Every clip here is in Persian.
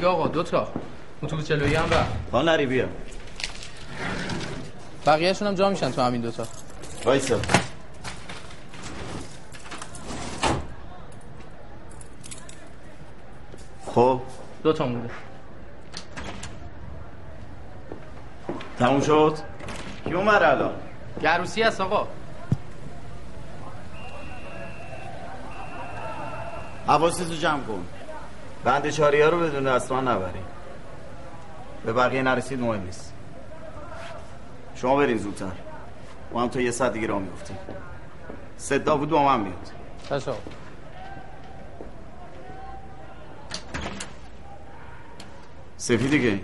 نه آقا دو تا. اتوبوس جلویی هم بر. ها نری بیا. بقیهشون هم جا میشن تو همین دوتا وایسا. خب. دو تا مونده. تموم شد؟ کی اومد الان؟ گروسی هست آقا. حواستو جمع کن. بند چاری ها رو بدون اصلا نبری به بقیه نرسید مهم نیست. شما برین زودتر. ما هم تا یه ساعت دیگه را میفتیم صدا بود با من میاد تشا سفید دیگه.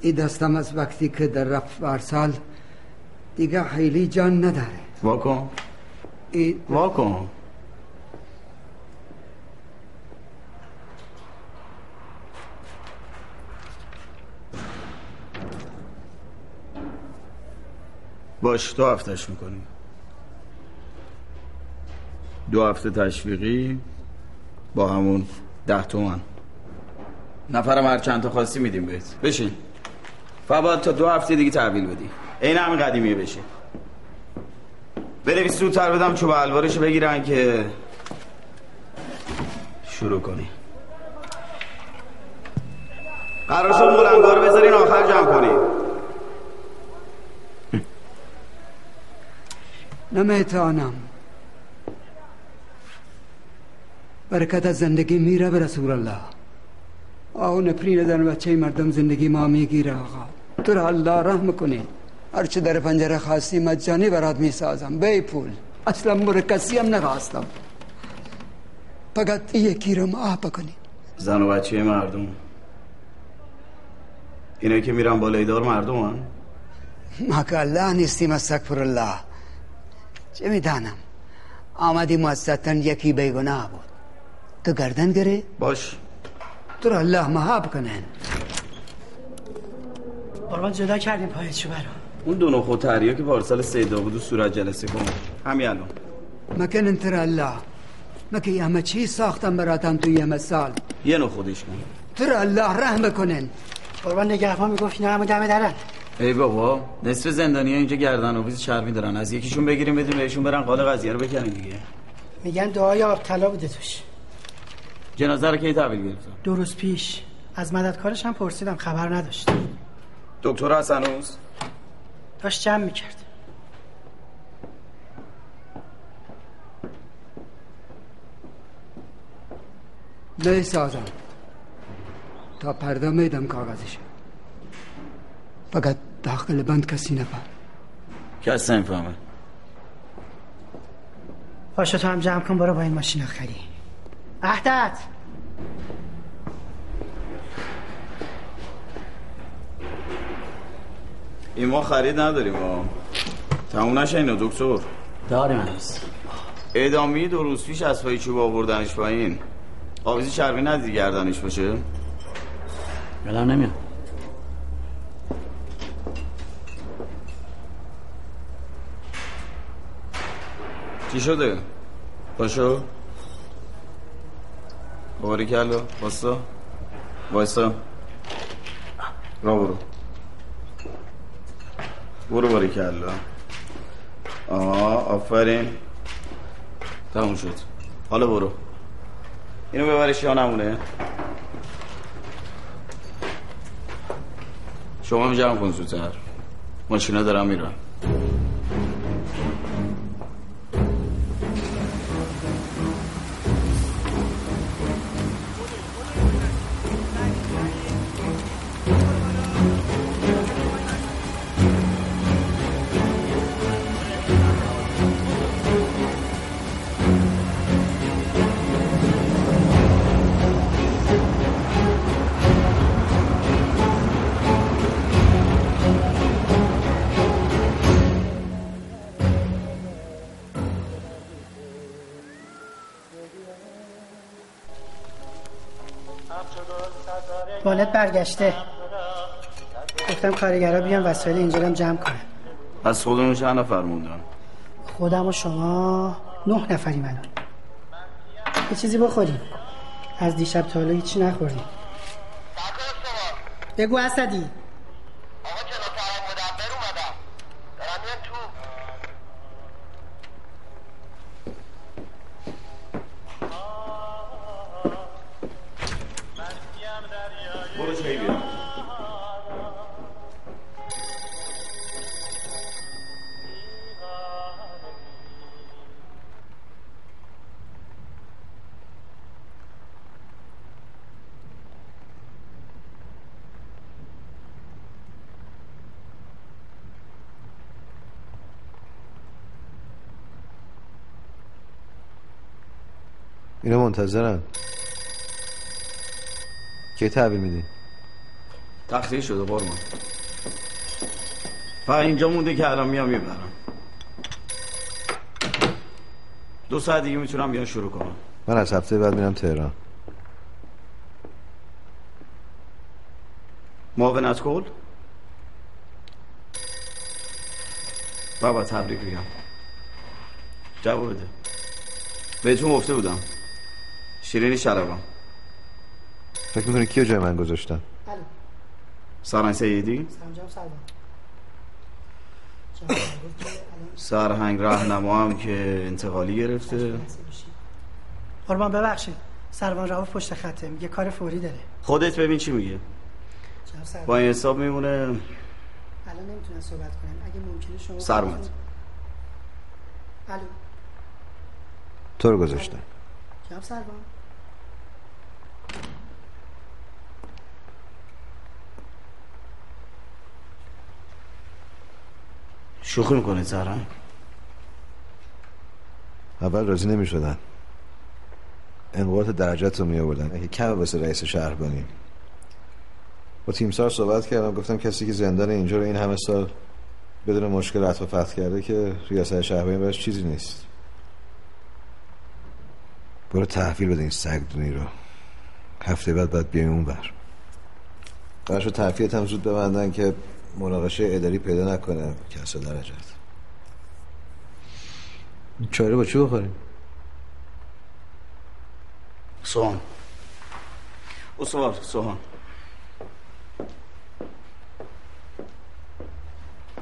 این دستم از وقتی که در رفت برسال دیگه خیلی جان نداره. واکن. این واکن. باش دو هفتهش می‌کنیم دو هفته تشویقی با همون ده تومن. نفرم هر چند تا خواستی میدیم بهت. بشین. فقط تا دو هفته دیگه تحویل بدی. این همین قدیمیه بشه. بنویس زودتر بدم چوب الوارشو بگیرن که شروع کنی. قرار شد مولنگا رو بذارین آخر جمع کنی نمیتانم برکت از زندگی میره به رسول الله. آه نپرین در بچه مردم زندگی ما می‌گیره آقا. تو را الله رحم کنه هرچه در پنجره خواستی مجانی برات می‌سازم. بی پول. اصلا مرکسی هم نخواستم. فقط یکی رو معاف کنی زن و بچه مردم. اینه که میرن بالای دار مردم هن؟ ما که الله نیستیم استغفر الله. چه می‌دانم؟ آمدی مستن یکی بیگناه بود. تو گردن گره؟ باش. تو را الله محاب کنن. قربان جدا کردیم پایت شو برو اون دو نخو تریا که پارسال سیدا بود و صورت جلسه کن همین الان. مکن انتر الله. مکی همه چی ساختم براتم توی همه سال. یه نو خودش کن. تو را الله رحم کنن قربان نگهبان می‌گفت اینا همه دمه درن. ای بابا نصف زندانی اینجا گردن آویز چرمی دارن. از یکیشون بگیریم بدیم بهشون برن قال قضیه رو بکنیم دیگه. میگن دعای آب طلا بوده توش. جنازه رو کی تحویل گرفتن دو روز پیش. از مددکارش هم پرسیدم خبر نداشت. دکتر حسنوس داشت جمع می‌کرد. لیس آزم تا پرده میدم کاغذش. فقط داخل بند کسی نفهم کس نمی‌فهمه. پاشو تو هم جمع کن برو با این ماشین خری وحدت! این ما خرید نداریم ما تموم نشه اینو دکتر. داریم هنوز. اعدامی دو روز پیش از پای چوب آوردنش پایین. آویزی چرمی ندید گردنش باشه؟ یادم نمیاد. چی شده؟ پاشو؟ باری کلا واسا واسا را برو. برو باری کلا آه آفرین. تموم شد. حالا برو. اینو ببرش یا نمونه شما هم جمع کن زودتر. ماشینا دارم میرن. والد برگشته. گفتم کارگرا بیان وسایل اینجا هم جمع کنن. از خودمون چند نفر موندن؟ خودم و شما نه نفریم الان یه چیزی بخوریم. از دیشب تا حالا هیچی نخوردیم. بگو اسدی. اینا منتظرن کی تحویل میدین؟ تخلیه شده قرمان فقط اینجا مونده که الان میام می‌برم. دو ساعت دیگه می‌تونم بیان شروع کنم. من از هفته بعد میرم تهران. معاونت کل بابا تبریک میگم. جواب بده. بهتون گفته بودم. شیرینی شرابم. فکر می‌کنی کیو جای من گذاشتن؟ الو سرهنگ سیدی؟ سرهنگ رهنما هم که انتقالی گرفته. قربان ببخشید. سروان رؤوف پشت خطه. میگه کار فوری داره. خودت ببین چی میگه با این حساب میمونه. الان نمی‌تونن صحبت کنن اگه ممکنه شما سرمت الو. تو رو گذاشتن. جناب سروان. شوخی می‌کنه سرهنگ اول راضی نمی‌شدن. انقباط درجات رو می آوردن اگه کم واسه رئیس شهربانی با تیمسار صحبت کردم گفتم کسی که زندان اینجا رو این همه سال بدون مشکل و فتح کرده که ریاست شهربانی براش چیزی نیست. برو تحویل بده این سگدونی رو. هفته بعد باید بیایم اون بر قرار شد تحفیلت هم زود ببندن که مناقشه اداری پیدا نکنه کسا درجات چاره با چی بخوریم؟ سوهان. اسوار سوهان.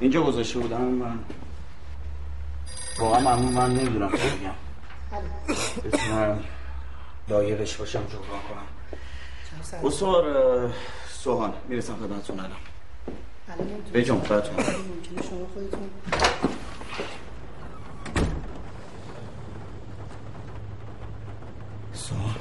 اینجا گذاشته بودم من واقعا ممنون من نمی‌دونم چی بگم بتونم لایقش باشم جبران کنم. اصور اه، سوهان می‌رسم خدمتتون. الان. جون خدمتتون. ممکنه شما خودتون سوهان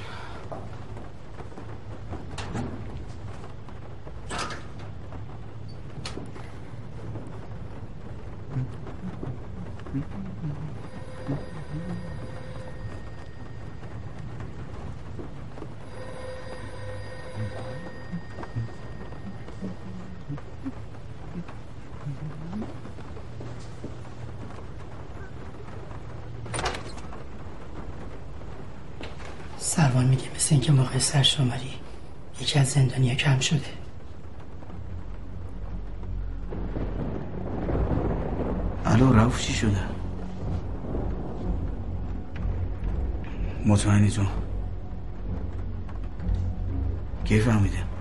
سروان میگه موقع سرشماری. یکی از زندانیا کم شده. الو رفت چی شده؟ مطمئنی تو؟ کی فهمیده؟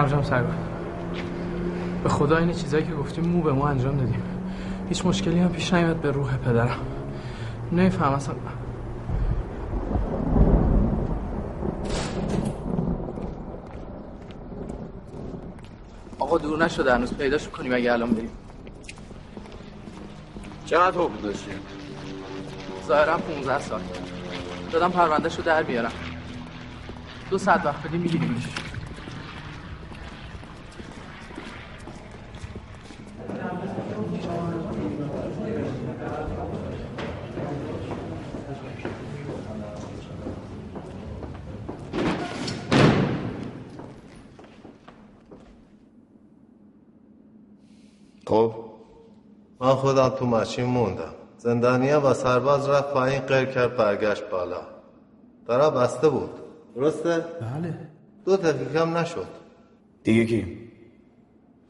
سلام جام سرگان به خدا این چیزایی که گفتیم مو به مو انجام دادیم. هیچ مشکلی هم پیش نیامد به روح پدرم. نمیفهم اصلا. آقا دور نشده هنوز پیداش کنیم اگه الان بریم. چقدر حکم داشتی؟ ظاهرا 15 سال. دادم پروندهش رو در بیارم. دو ساعت وقت بدیم میگیریمش. خب؟ من خودم تو ماشین موندم. زندانیا و سرباز رفت پایین غیر کرد برگشت بالا. درا بسته بود. درسته؟ بله. دو دقیقه هم نشد. دیگه کی؟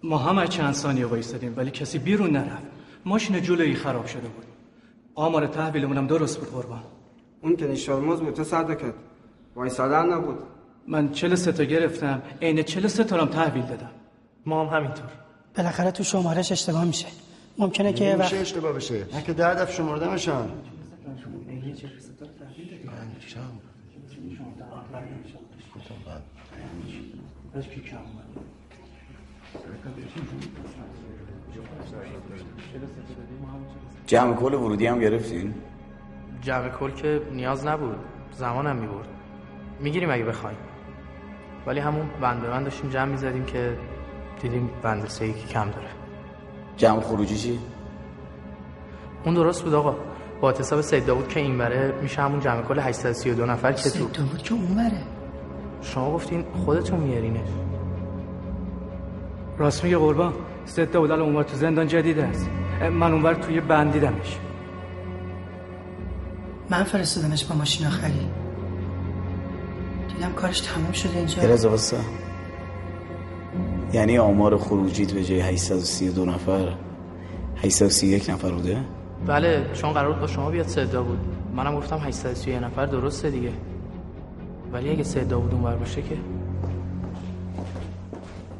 ما هم چند ثانیه وایستادیم ولی کسی بیرون نرفت. ماشین جلویی خراب شده بود. آمار تحویلمونم درست بود قربان. اون که نیشالموز بود تو صدقت وایسادن نبود. من چل سه تا گرفتم عین چل سه تا هم تحویل دادم. ما هم همینطور. بالاخره تو شمارش اشتباه میشه. ممکنه که وقت اشتباه بشه. نه که ده دفع شمردمشن جمع کل ورودی هم گرفتین؟ جمع کل که نیاز نبود. زمانم می‌برد. می‌گیریم اگه بخوایم. ولی همون بند به بند داشتیم جمع می‌زدیم که دیدیم بند سه یکی کم داره. جمع خروجی چی؟ اون درست بود آقا. با حساب سید داوود که این بره میشه همون جمع کل 832 نفر که تو؟ سید داوود که اونوره شما گفتین خودتون میارینش راست میگه قربان. سه تا بودل اونور تو زندان جدید است. من اونور توی بندیدمش من فرستادمش با ماشین آخری. دیدم کارش تموم شده اینجا. یعنی آمار خروجیت به جای 832 نفر. 831 نفر بوده؟ بله چون قرار بود با شما بیاد سید داوود منم گفتم 831 نفر درسته دیگه. ولی اگه سید داوود اونور باشه که؟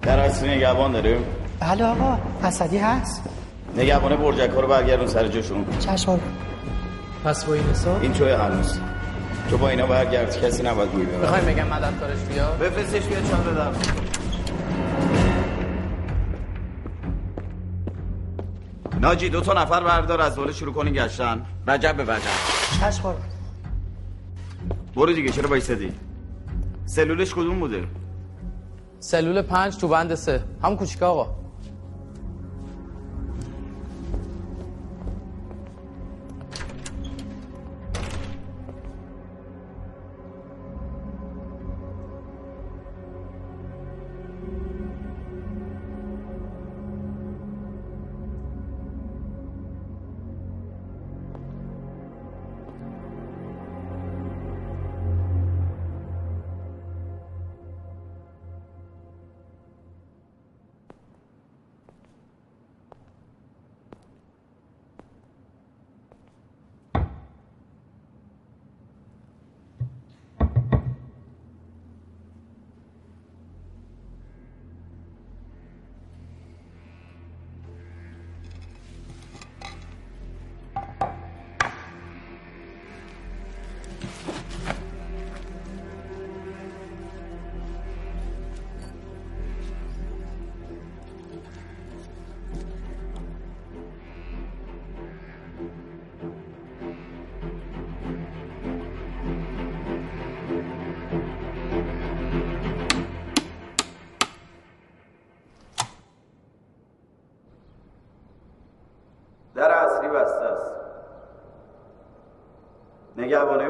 در اصلی نگهبان داریم؟ بله آقا اسدی هست. نگهبان برجک ها رو برگردون سر جاشون. چشم آقا. پس با این حساب؟ این توی هنوز. تو با اینا برگرد کسی نباید گوی ببر می‌خوایم بگم مدد کارش بیا بفرستش بیا چند بدم ناجی دو تا نفر بردار از دوله شروع کنین گشتن. رجب به وجب چشم. برو دیگه چرا بایستدی؟ سلولش کدوم بوده؟ سلول پنج تو بند سه. هم کوچیکه آقا. نگهبانه برجک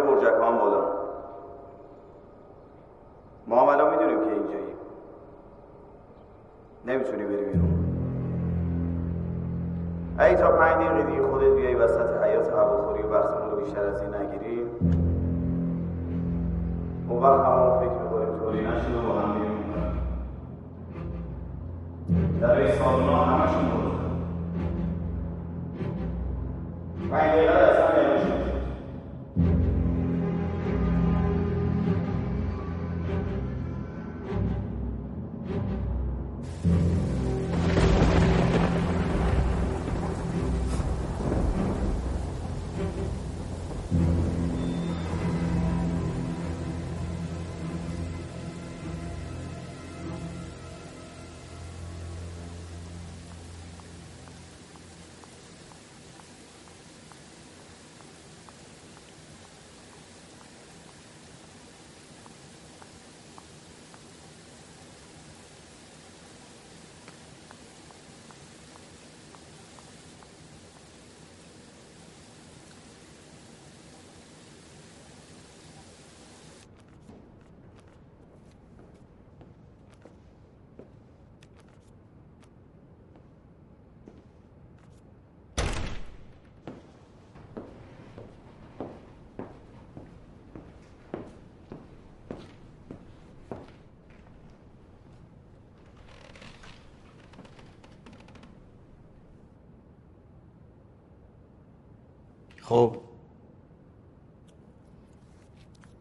خب.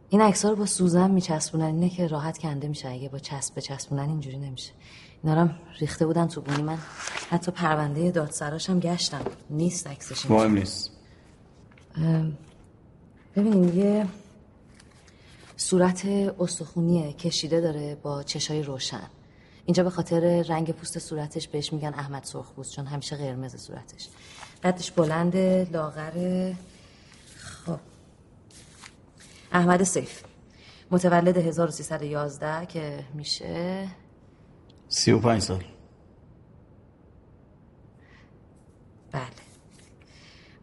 این عکس رو با سوزن میچسبونن اینه که راحت کنده میشه. اگه با چسب بچسبونن اینجوری نمیشه. اینا رو هم ریخته بودن تو بونی. من حتی پرونده دادسراش هم گشتم. نیست عکسش. مهم نیست. ببینین یه صورت استخونی کشیده داره با چشای روشن. اینجا به خاطر رنگ پوست صورتش بهش میگن احمد سرخپوست چون همیشه قرمز صورتش. قدش بلند لاغر خب. احمد سیف. متولد 1311 که میشه سی و پنج سال. بله.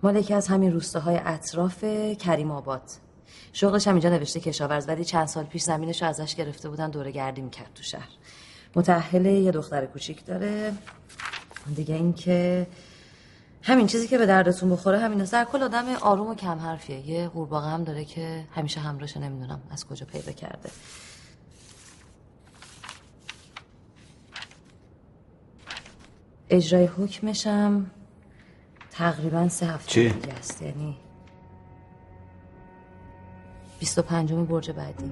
مال یکی از همین روستاهای اطراف کریم آباد. شغلش هم اینجا نوشته کشاورز ولی چند سال پیش زمینش رو ازش گرفته بودن دوره گردی می‌کرد تو شهر. متأهل یه دختر کوچیک داره. دیگه این که همین چیزی که به دردتون بخوره همین در کل آدم آروم و کم حرفیه. یه قورباغه هم داره که همیشه همراهشه نمی‌دونم از کجا پیدا کرده. اجرای حکمشم تقریبا سه هفته چی؟ دیگه است. یعنی 25 برج بعدی.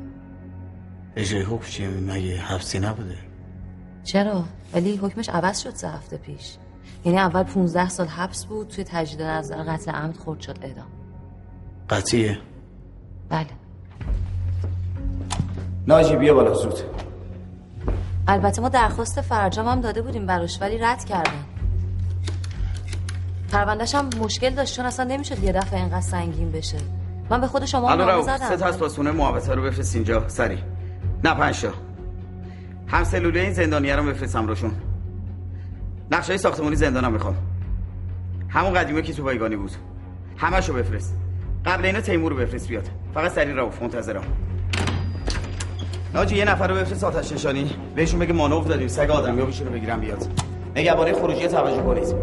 اجرای حکم چیه؟ مگه حبسی نبوده؟ چرا؟ ولی حکمش عوض شد سه هفته پیش. یعنی اول 15 سال حبس بود توی تجدید نظر قتل عمد خورد شد اعدام. قطعیه. بله. ناجی بیا بالا زود. البته ما درخواست فرجام هم داده بودیم براش ولی رد کردن. پروندهش هم مشکل داشت چون اصلا نمی‌شد یه دفعه اینقدر سنگین بشه. من به خود شما نامه رو سه تا زدم اسپاسونه محوطه رو بفرست اینجا. سری. نه پنج هم سلوله این زندانیه رو بفرستم روشون. نقشه ساختمانی زندانم می‌خوام. همون قدیمه که تو بایگانی بود. همشو بفرست. قبل اینا تیمور رو بفرست بیاد. فقط سری رفت منتظرم. ناجی یه نفر رو بفرست آتش نشانی. بهشون بگه مانور داریم. سگ آدم یا رو بگیرم بیاد. نگهبانه خروجی توجه کنید.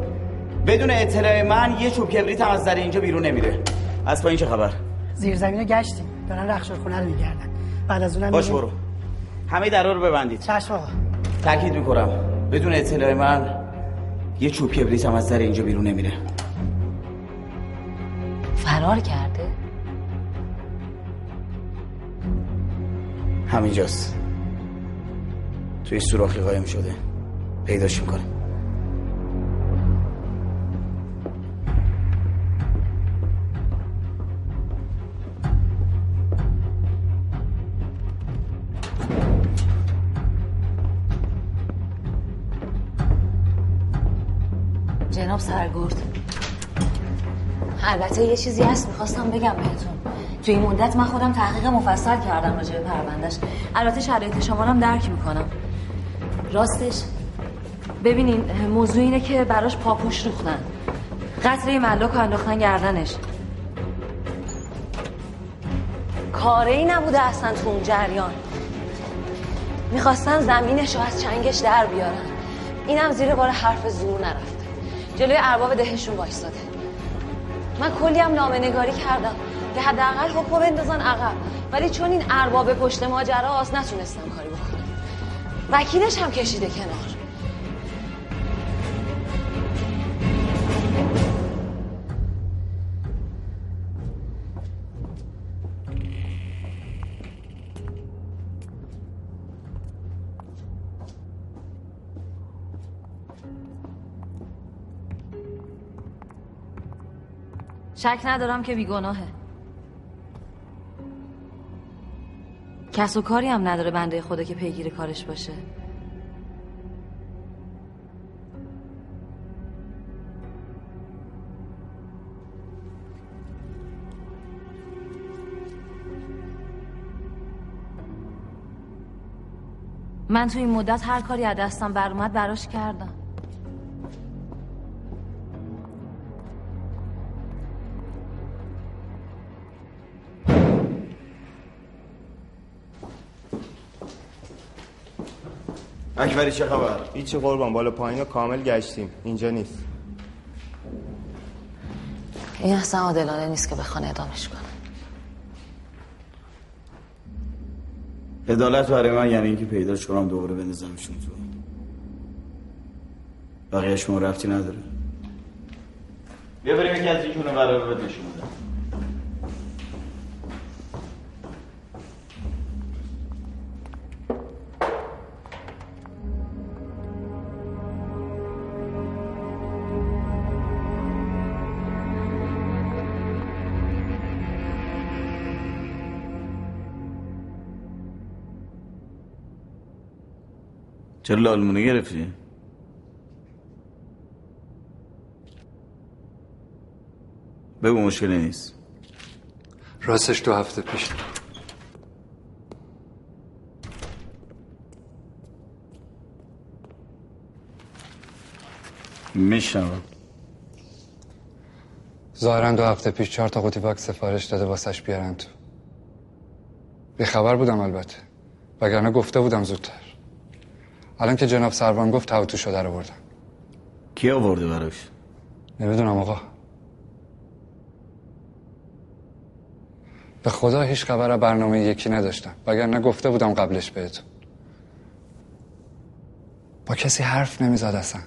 بدون اطلاع من یه چوب کبریت هم از در اینجا بیرون نمیره. از پایین چه خبر؟ زیر زمین رو گشتیم. دارن رخشور خونه رو میگردن. بعد از اونم باش. برو. همه درا رو ببندید. چشم آقا. تاکید می‌کنم. بدون اطلاع من یه چوب کبریت هم از در اینجا بیرون نمیره. فرار کرده؟ همینجاست. توی سوراخی قایم شده. پیداش می‌کنم جناب سرگرد. البته یه چیزی هست می‌خواستم بگم بهتون. توی این مدت من خودم تحقیق مفصل کردم راجع به پروندهش. البته شرایط شما هم درک می‌کنم. راستش ببینین موضوع اینه که براش پاپوش ریختن. قطره ملاک رو انداختن گردنش. کاره ای نبوده اصلا تو اون جریان. می‌خواستن زمینش رو از چنگش در بیارن. اینم زیر بار حرف زور نرفته جلوی ارباب دهشون وایستاده. من کلی هم نامه نگاری کردم که حداقل حکم بندازن عقب. ولی چون این ارباب پشت ماجراست نتونستم کاری بکنم. وکیلش هم کشیده کنار. شک ندارم که بیگناهه. کس و کاری هم نداره بنده خدا که پیگیر کارش باشه. من تو این مدت هر کاری از دستم بر اومد براش کردم. اکبری چه خبر؟ هیچی قربان بالا پایین رو کامل گشتیم. اینجا نیست. این اصلا عادلانه نیست که بخوان ادامش کنه. عدالت برای من یعنی اینکه پیداش کنم دوباره بندازمشون تو. بقیهش ما رفتی نداره. بیا بریم یکی از این کنه قرار بده نشون بدم چرا لالمونه گرفتی؟ بگو مشکلی نیست. راستش دو هفته پیش. میشنم ظاهرا دو هفته پیش چهار تا قوطی واکس سفارش داده واسش بیارن تو. بی خبر بودم البته. وگرنه گفته بودم زودتر. الان که جناب سروان گفت تو شده رو بردم. کی آورده براش؟ نمی‌دونم آقا. به خدا هیچ خبر برنامه یکی نداشتم. وگرنه گفته بودم قبلش بهتون. با کسی حرف نمی‌زد اصلا.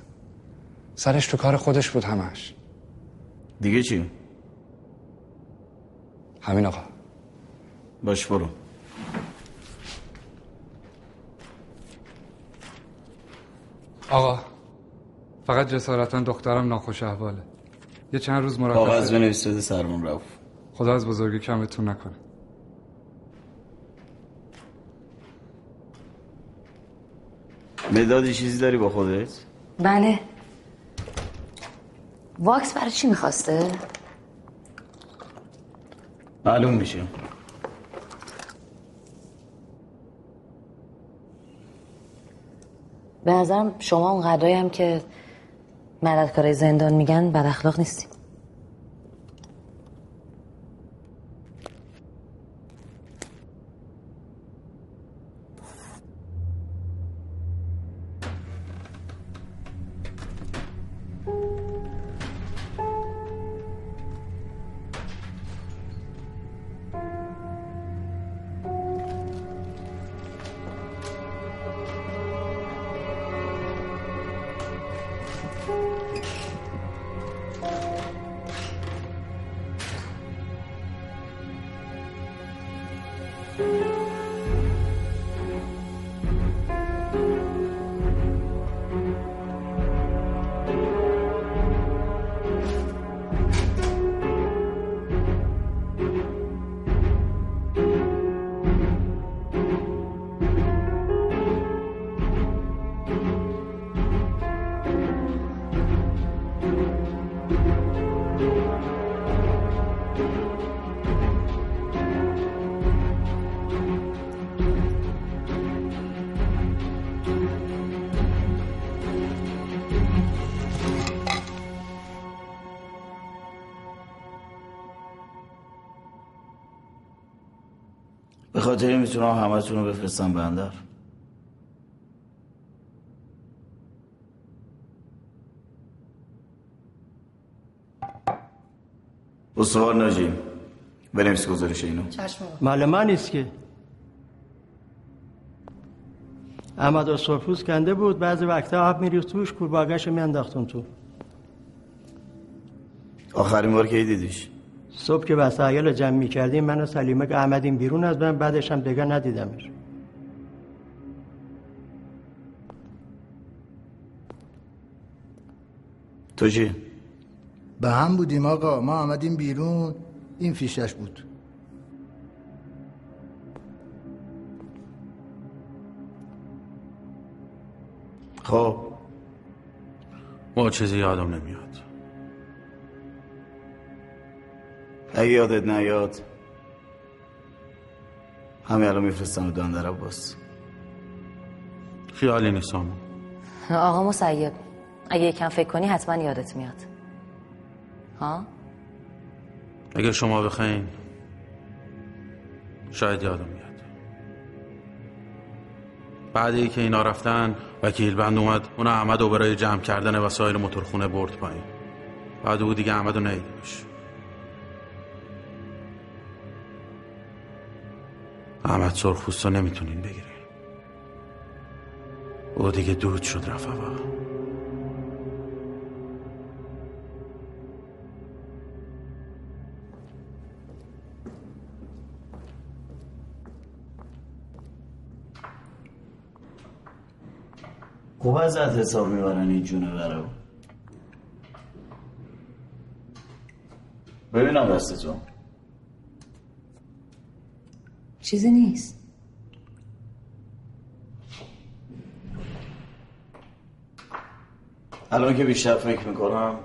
سرش تو کار خودش بود همش. دیگه چی؟ همین آقا. باش برو. آقا فقط جسارتا دخترم ناخوش احواله. یه چند روز مرتب کاغذ بنویس بده سرمون رفت. خدا از بزرگی کمتون نکنه. مدادی چیزی داری با خودت؟ بله. واکس برای چی می‌خواسته؟ معلوم میشه. به نظرم شما اون هم که مددکارای زندان میگن بد اخلاق نیستی به خاطر این می‌تونم همتون رو بفرستم بندر استوار ناجی بنویس گزارش اینو. مال من نیست که. احمد و سرپوز کنده بود بعضی وقتا آب میریخت توش کورباگش میانداختون تو. آخرین بار کی دیدیش؟ صبح که وسایل رو جمع می‌کردیم من و سلیمه که آمدیم بیرون از من بعدش هم دیگه ندیدمش. تو چی؟ به هم بودیم آقا ما آمدیم بیرون این فیشش بود. خب. ما چیزی یادم نمیاد. اگه یادت نیاد همه الان میفرستم داندر عباس. خیالی نیست آقا. مسیب اگه یکم فکر کنی حتما یادت میاد. ها؟ اگه شما بخواین شاید یادم میاد. بعد ای که اینا رفتن وکیل بند اومد اون احمد رو برای جمع کردن وسایل موتورخونه برد پایین. بعد او دیگه احمد رو احمد سرخپوست رو نمی‌تونین بگیرین. او دیگه دود شد رفت هوا خوب ازت حساب می‌برن این جونه برو ببینم دست تو چیزی نیست. الان که بیشتر فکر می‌کنم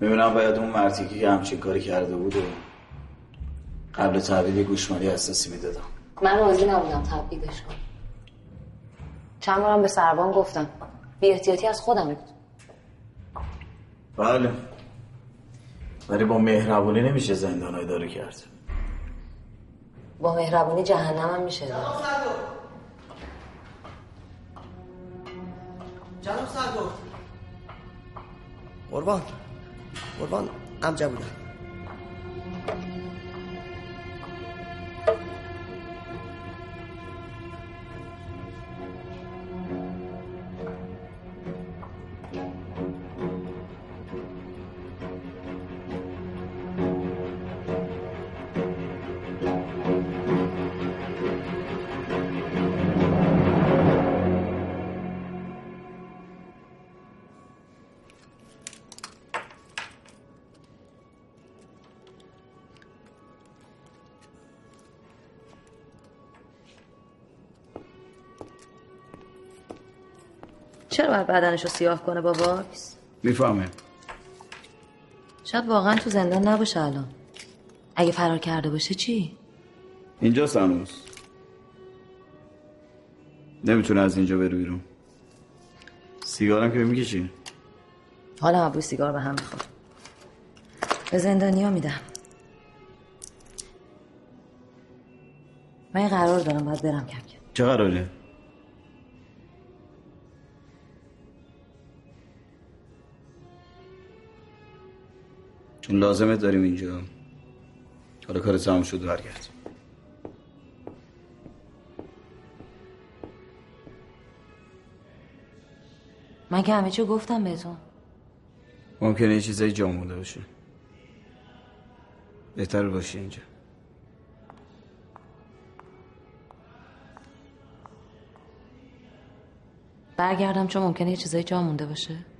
می‌بینم باید اون مرتیکی که همچین کاری کرده بود و قبل تحویل گوشمالی اساسی می‌دادم. من راضی نبودم تبعیدش کنم. چند بارم به سربان گفتم. بی احتیاطی از خودم بود بله. ولی با مهربونی نمیشه زندان اداره کرد. با مهربونی جهنم هم میشه داد. جناب سرگفت قربان. قربان امجا بودم چرا باید بدنش رو سیاه کنه با واکس؟ می‌فهمه. شاید واقعا تو زندان نباشه الان. اگه فرار کرده باشه چی؟ اینجا هنوز نمی‌تونه از اینجا بره بیرون. سیگارم که می‌کشی؟ حالا ابروی سیگار به هم می‌خواد به زندانیا میدم. من قرار دارم باید برم کم کم. چه قراره؟ چون لازمه داریم اینجا. حالا کار تمام شد و برگرد. من که همه چی گفتم بهتون. ممکنه یه چیزایی جا مونده باشه. بهتر باشی اینجا. برگردم چون ممکنه یه چیزایی جا مونده باشه.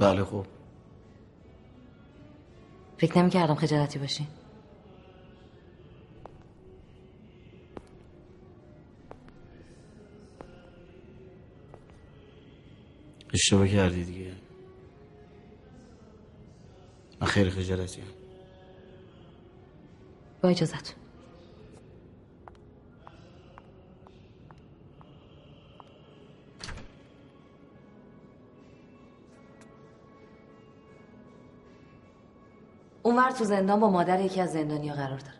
بله خب. فکر نمی کردم خجالتی باشی. اشتباه کردی دیگه. من خیلی خجالتیم. با اجازت اونور تو زندان با مادر یکی از زندانیا قرار داره.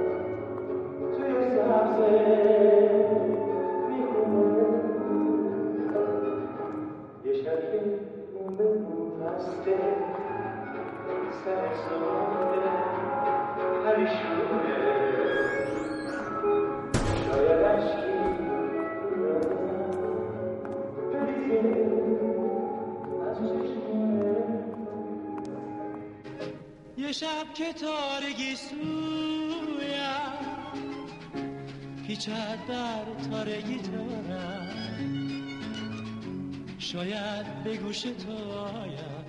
تارگی سویم. پیچد بر تارگی تارم شاید به گوش تو آید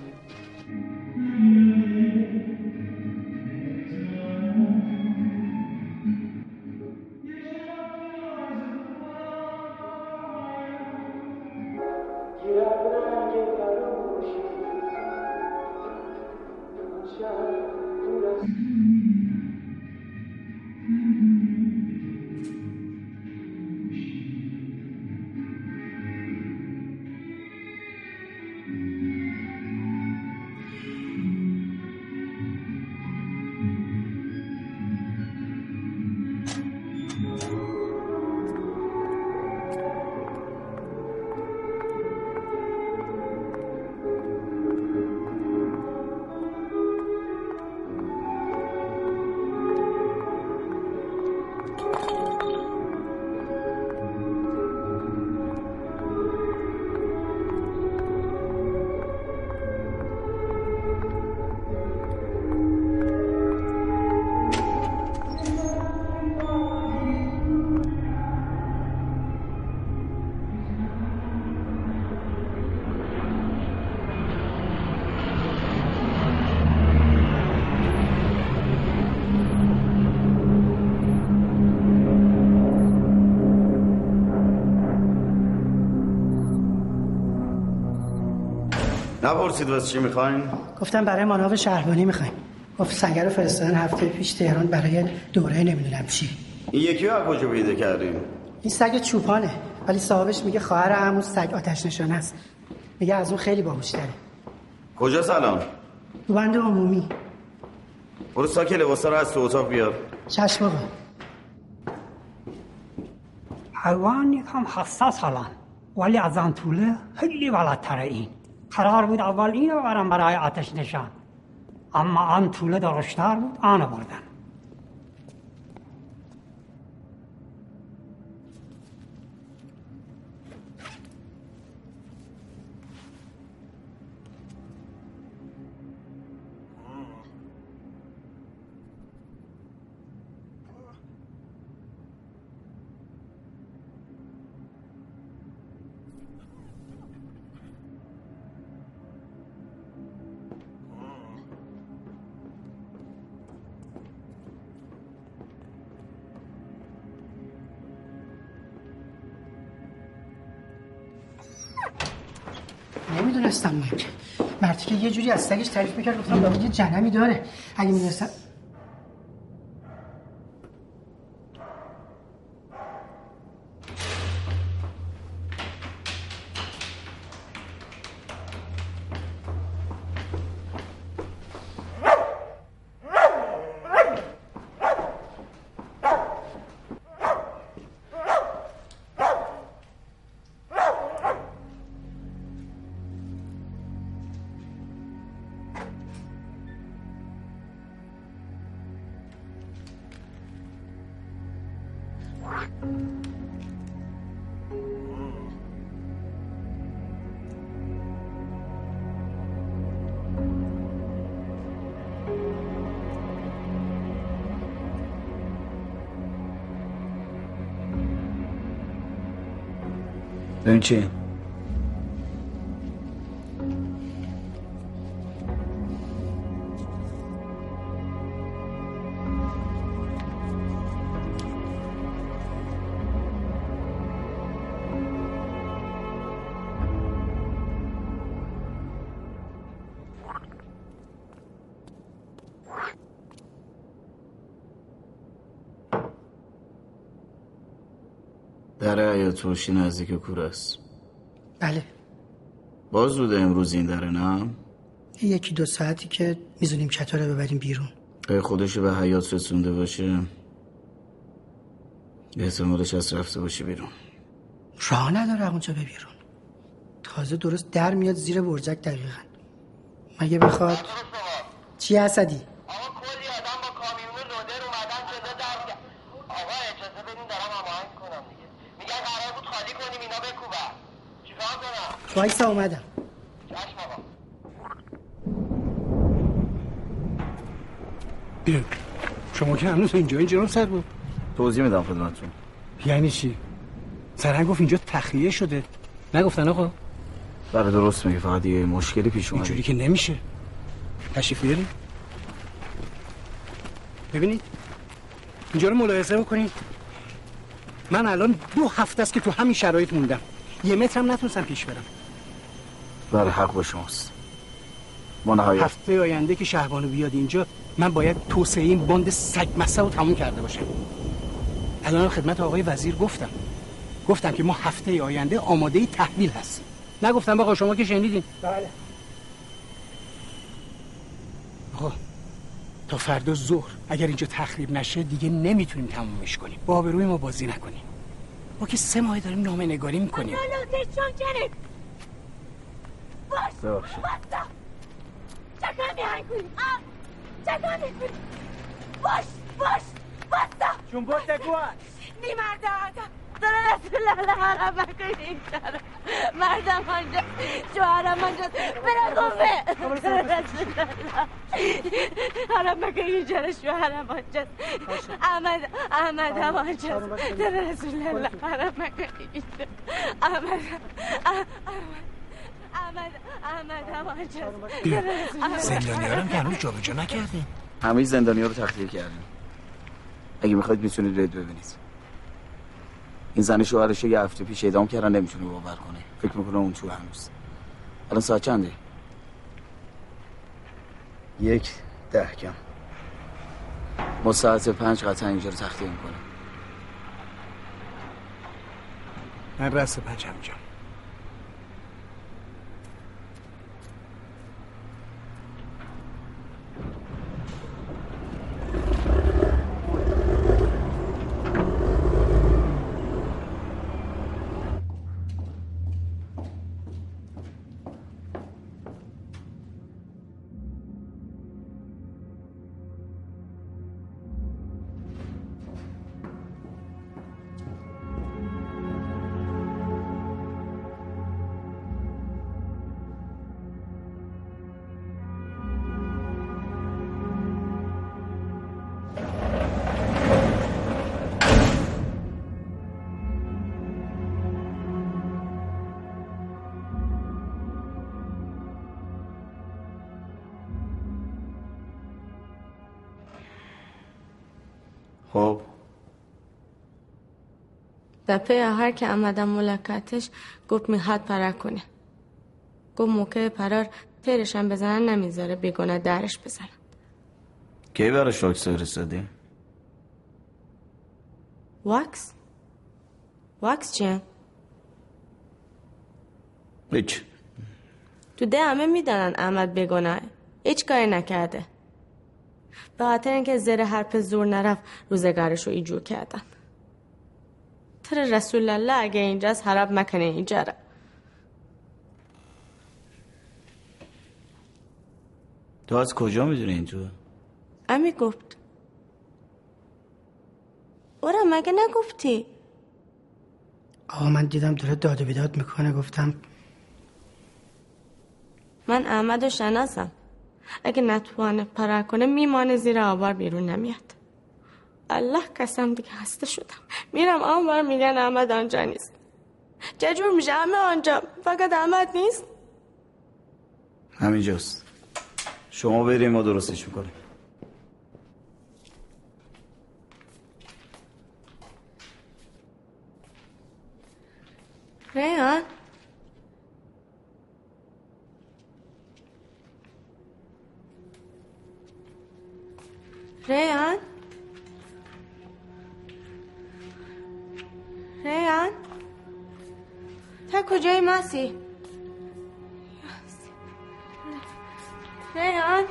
نپرسید واسه چی می‌خواین؟ گفتم برای ماناو شهربانی می‌خوایم. گفت سنگر رو فرستادن هفته پیش تهران برای دوره نمی‌دونم چی. این یکی رو از کجا پیدا کردیم؟ این سگ چوپانه ولی صاحبش میگه خواهر همون سگ آتش نشانه است. میگه از اون خیلی باهوشتره. کجا سلام؟ تو بند عمومی. برو ساک لباسا رو از تو اتاق بیار. چشم آقا حیوان یکم حساس حالا ولی از آن طوله خیلی بلدتره این. قرار بود اول اینو ببرم برای آتش نشان. اما آن طوله درشتر بود. آنو بردن. نمی‌دونستم من که مردی که یه جوری از سگش تعریف می‌کرد گفتم لابد یه جنمی داره. اگه می‌دونستم ببین روشی نزدیک کوره است. بله. باز زوده امروز این داره نه؟ یکی دو ساعتی که میزونیم چطوره ببریم بیرون. اگه خودشو به حیات رسونده باشه احتمالش از رفته باشه بیرون. راه نداره اونجا به بیرون تازه درست در میاد زیر برجک دقیقا. مگه بخواد؟ چی اسدی وایسا اومدم. بیا. شما که هنوز اینجا اینجا سر بود. توضیح میدم خدمتتون. یعنی چی؟ سرهنگ گفت اینجا تخلیه شده. نگفتن آقا. بله درست میگه فقط یه مشکلی پیش اومده. اینجوری که نمیشه. تشریف بیاریم ببینید. اینجا رو ملاحظه بکنید من الان دو هفته است که تو همین شرایط موندم. یه متر هم نتونستم پیش برم. بله حق با شماست. ما نهایت. هفته آینده که شهبانو بیاد اینجا من باید توسعه این باند سگ مسه رو تموم کرده باشم. الان خدمت آقای وزیر گفتم. گفتم که ما هفته آینده آماده تحویل هستیم. نگفتم آقا شما که شنیدین. بله. آقا تا فردا ظهر اگر اینجا تخریب نشه دیگه نمی‌تونیم تمومش کنیم. با آبروی ما بازی نکنیم. ما که سه ماه داریم نامه نگاری می‌کنیم ببخشید. چکن میهنگ کنی چکن می‌کنی باش باش بستا چون بود تکوان نی مردم داره رسول الله حرم بکنی این مردم آنجا. شوهرم آنجا. برا گفه. رسول الله حرم بکنی اینجا شوهرم آنجا احمد احمد هم آنجا داره رسول الله حرم بکنی اینجا احمد احمد احمد هم آنجا زندانی ها رو که هنوز جابجا نکردیم. همه زندانی ها رو تخلیه کردیم. اگه می‌خواید می‌تونید رد ببینید. این زن شوهرش یه هفته پیش اعدام کردن نمی‌تونه باور کنه. فکر می‌کنه اون تو هنوز. الان ساعت چنده؟ یک ده کم. ما ساعت پنج قطعا اینجا رو تخلیه می‌کنیم. من رس پنجم جام. خب. دفعه آخر که آمدم ملاقاتش گفت می‌خواد پرر کنه. گفت موقع پرار تیرشم بزنن نمی‌ذاره بیگونه درش بزنن. کی براش واکس فرستادی واکس؟ واکس چیه؟ هیچ. تو ده همه می‌دانن احمد بگناه هیچ کاری نکرده. به خاطر اینکه زیر حرف زور نرفت روزگارش رو ایجور کردن. تر رسول الله اگه اینجاست حراب مکنه اینجا را. تو از کجا می‌دونی این تو؟ امی گفت. اورا مگه نگفتی؟ آقا من دیدم داره داد و بیداد می‌کنه گفتم من احمد رو شناسم. اگه نتوانه پرر کنه میمانه زیر آوار بیرون نمیاد. الله قسم دیگه هسته شدم. میرم آوار میگن احمد آنجا نیست. چه جور میشه همه آنجا. فقط احمد نیست. همینجاست. شما بریم ما درستش می‌کنیم. ریان ریان ریان تا کجای ماسی؟ ریان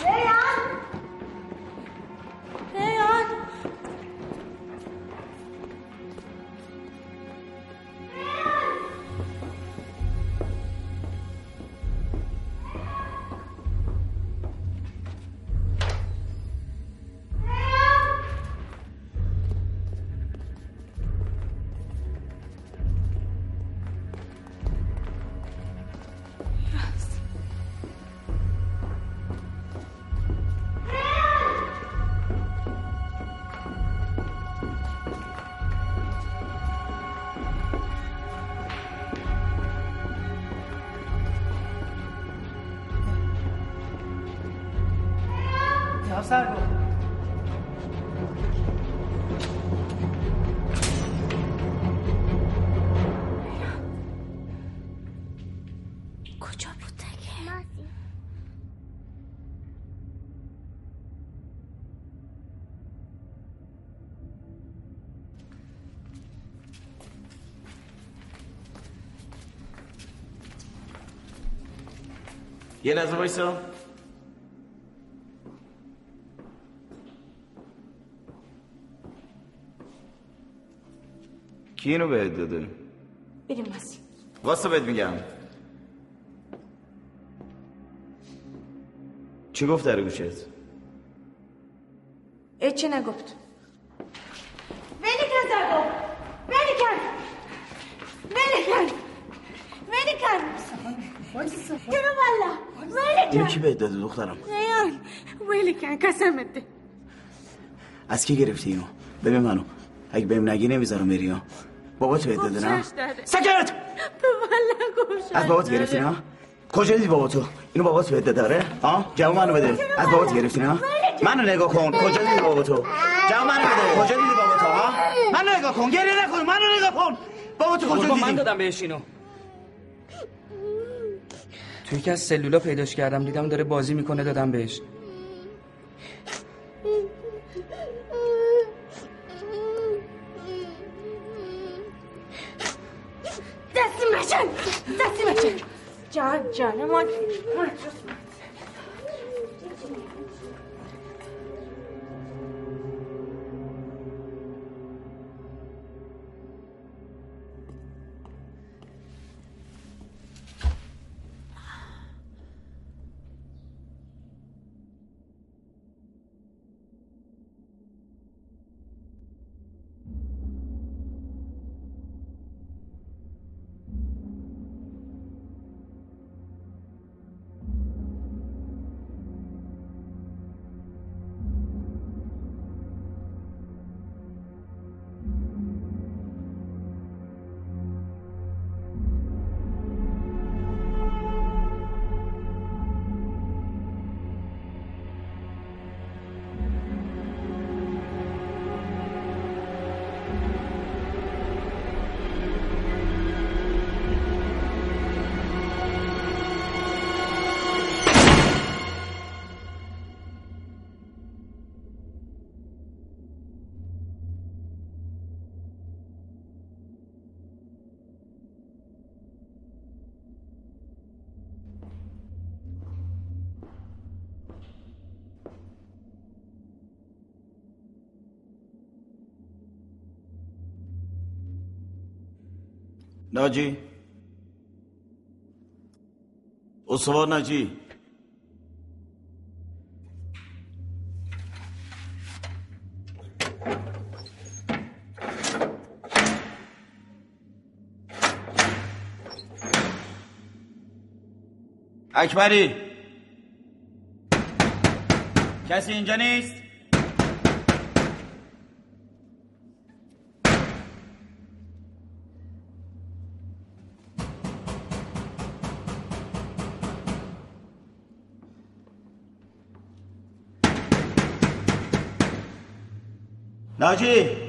ریان ریان سرگو کجا بود دیگه یه لحظه وایسا. کی اینو بهت داده؟ بریم ماسی واسه بهت میگم. چی گفت در گوشت؟ هیچی نگفت؟ ولی کن زرگو ولی کن ولی کن ولی کن جنو والا ولی اینو کن کی بهت داده دخترم؟ ریان ولی کن قسمت. از کی گرفتی اینو؟ ببین منو. اگه بهم نگی نمی‌ذارم بری ها. بابات بهت داده نه. سکت از بابات گرفتی نه؟ کجا دیدی باباتو اینو بابات بهت داده آره؟ ها جواب منو بده. از بابات گرفتی نه؟ منو نگاه کن. کجا دیدی باباتو جواب منو بده. کجا دیدی باباتو ها منو نگاه کن. گریه نکن. منو نگاه کن. باباتو کجا قربان من دیدی؟ دادم بهش اینو. توی یکی از سلولا پیداش کردم. دیدم داره بازی می‌کنه دادم بهش. ناجی؟ استوار ناجی؟ اکبری؟ کسی اینجا نیست؟ ناجی ناجی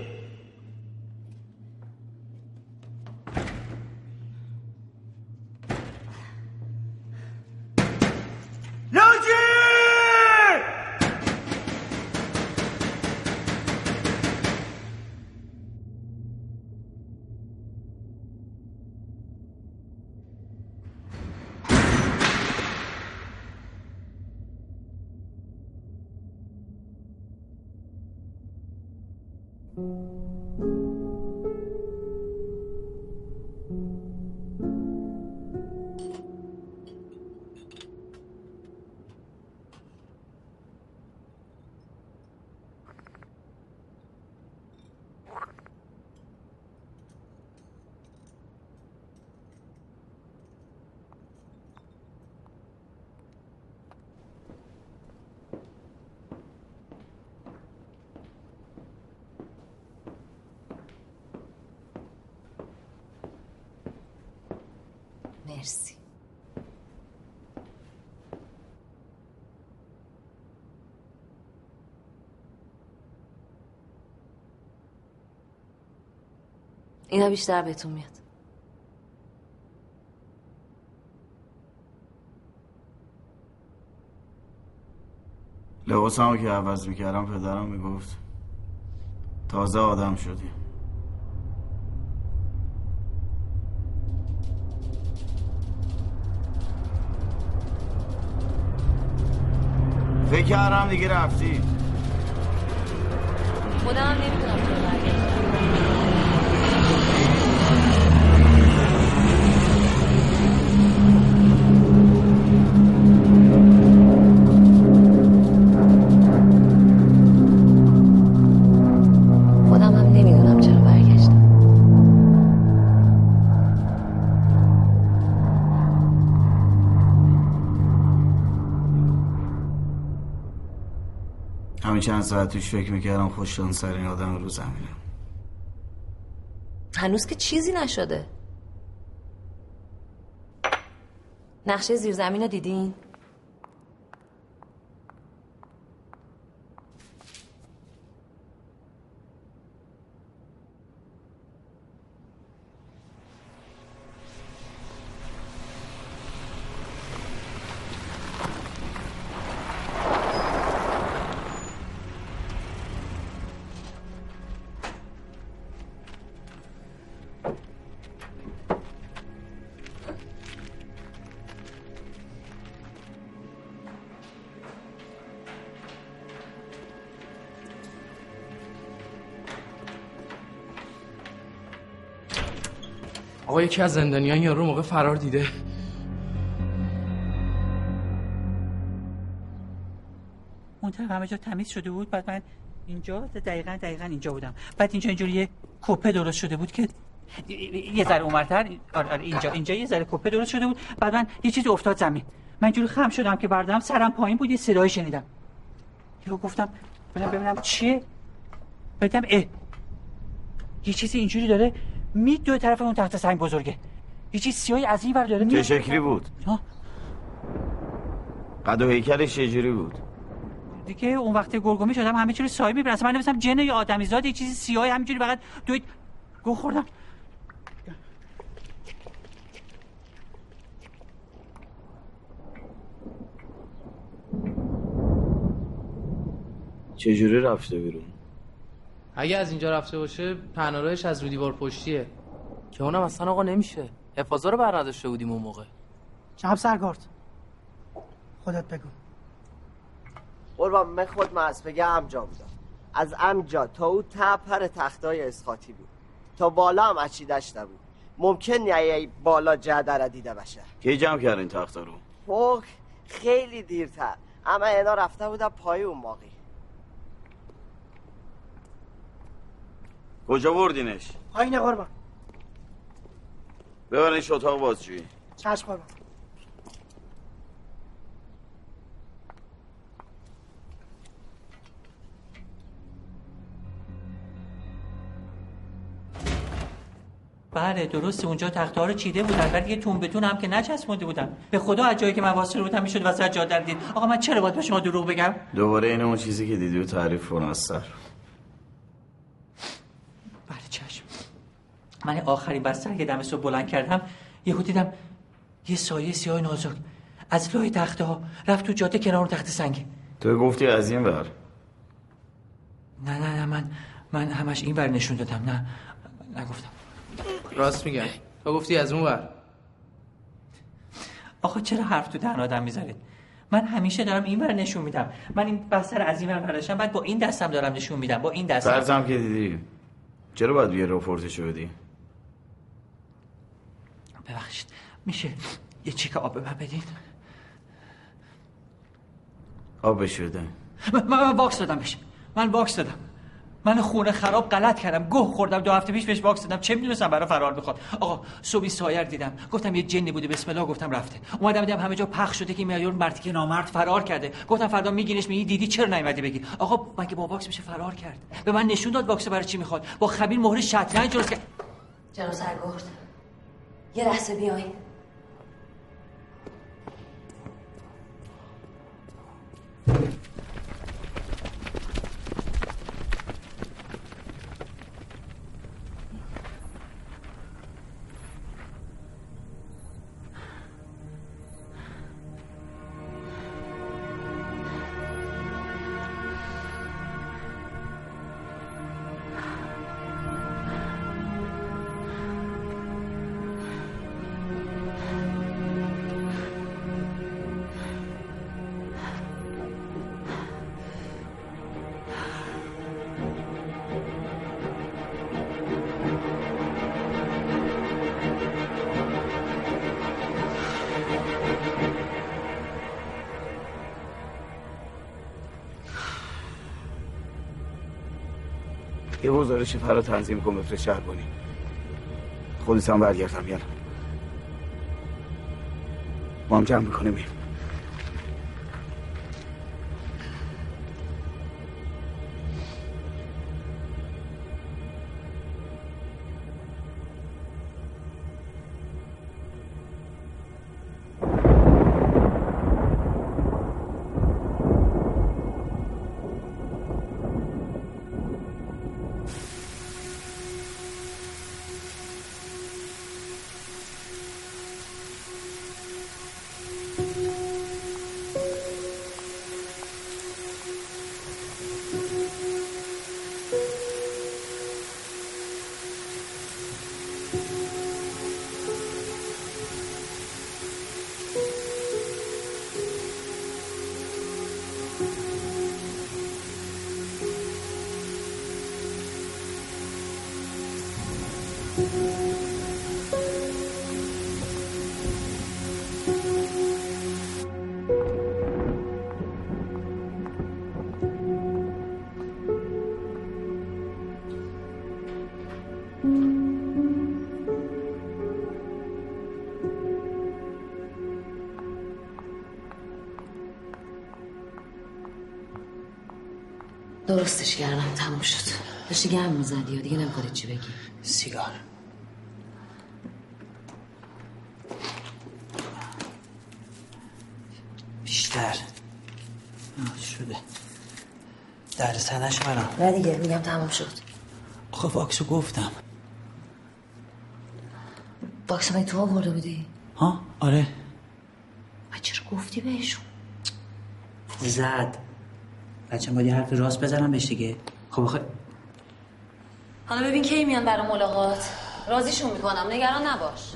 اینا بیشتر بهتون میاد. لباسمو که عوض می‌کردم پدرم می‌گفت تازه آدم شدی. فکر کردم دیگه رفتی. خودم نمی‌دونم. چند ساعت توش فکر می‌کردم خوششانسترین آدم رو زمینم هنوز که چیزی نشده نقشه زیرزمین رو دیدین؟ یکی از زندانیان یارو موقع فرار دیده. اون طرف همه جا تمیز شده بود بعد من اینجا دقیقا دقیقا اینجا بودم. بعد اینجا اینجوری یه کپه درست شده بود که یه ذره اونورتر آره آره اینجا اینجا یه ذره کپه درست شده بود. بعد من یه چیزی افتاد زمین. من اینجوری خم شدم که بردم سرم پایین بود یه صدایی شنیدم. یهو گفتم ببینم ببینم چیه؟ ببینم اه یه چیزی اینجوری داره می دو طرف اون تخت سنگ بزرگه. یه چیز سیاهی از این ور داره. چه. شکلی بود؟ ها؟ قد و هیکلش چجوری بود؟ دیگه اون وقت گرگومی شدم همه چی رو سایه می‌بینم اصلا من نمیستم جن یا آدمی زاد یه چیزی سیاهی همینجوری فقط دوید. گو خوردم. چجوری رفته بیرون؟ اگه از اینجا رفته باشه تنها راهش از رو دیوار پشتیه. که اونم اصلا آقا نمیشه. حفاظا رو بر نداشته بودیم اون موقع. جناب سرگارد خودت بگو. قربان من خود مسبگه امجا بودم. از امجا تا او تپر تختای اسخاتی بود. تا بالا هم اچیدش نبود ممکن نیه بالا جده را دیده باشه کی جمع کردین تخت رو؟ فوق خیلی دیرتر. اما اینا رفته بودن پای اون موقعی کجا بردینش؟ آینه قربان. ببرینش اتاق بازجویی. چشم قربان. بله درست اونجا تخته رو چیده بودن. ولی یه تون بتون هم که نچسبونده بودن. به خدا از جایی که من واسه بودم می‌شد واسه جا در دید آقا من چرا باید به شما دروغ بگم؟ دوباره این اون چیزی که دیدی و تعریف کن از سر من آخرین بستر که دم صبح بلند کردم یهو دیدم یه سایه سیاه نازک از لای تخته ها رفت تو جاده کنار تخت سنگی تو گفتی از این ور؟ نه نه نه من من همش این ور نشون دادم نه نگفتم. راست میگم تو گفتی از اون ور. آخه چرا حرف تو دهن آدم می‌ذارید من همیشه دارم این ور نشون میدم. من این بستر از این ور برداشتم بعد با این دستم دارم نشون میدم با این دستم. فرضم که دیدی. چرا باید بیه رپورتشو بدی؟ ببخشید. میشه یه چیک آب به من بدین؟ آب بشوده من, من, باکس دادم بهش من باکس دادم. من خونه خراب غلط کردم. گوه خوردم. دو هفته پیش بهش باکس دادم. چه می‌دونستم برای فرار بخواد آقا صبحی سایر دیدم. گفتم یه جنی بوده. بسم الله گفتم رفته. اومدم دیدم همه جا پخش شده که میلیون مردی که نامرد فرار کرده. گفتم فردا میگینش میگی. دیدی چرا نیومدی بگی؟ آقا مگه با باکس میشه فرار کرد؟ به من نشون داد باکس برای چی می‌خواد. با خبیر مهر شطرنج درست کرد. جناب سرگرد. یه لحظه یه گزارش فرا تنظیم کن بفرست شهر کنی. خودت هم برگردم یالا ما هم جمع می‌کنیم درستش کردم. تموم شد. داشتی گرم می‌زدی یا دیگه نمی‌خواد چی بگی؟ سیگار. بیشتر. آه، شده. در سنش منم نه دیگه میگم تموم شد. آخه واکسو گفتم. باکس من تو آورده بودی؟ ها؟ آره. چرا گفتی بهشون؟ زد. بچه باید یه حرف راست بزنم بهش دیگه. خب آخه حالا ببین کی میان برای ملاقات؟ راضیشون می‌کنم نگران نباش.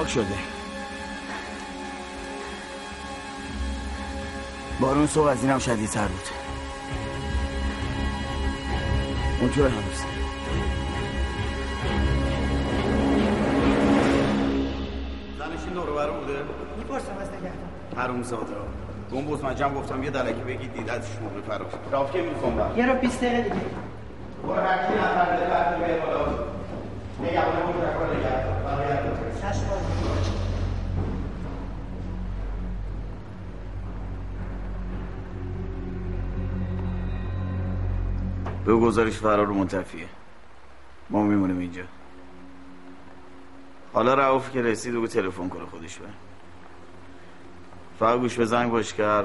پاک شده. بارون صبح از اینم شدیدتر بود. اونطور هنوز زنشین دورو برو بوده؟ می‌پرسم از نگهدار. حروم زاده گم بود مجم گفتم یه دلکی بگید دیدتش موقع فرار راف که می‌خوام بر یه رو بیست دقیقه دیگه. برو هر کی نفر ده فرد بیار بالا. نگهبان به گزارش فرار منتفیه. ما میمونیم اینجا. حالا رعوف که رسید بگو تلفن کنه خودش بر فقط گوش به زنگ باش کر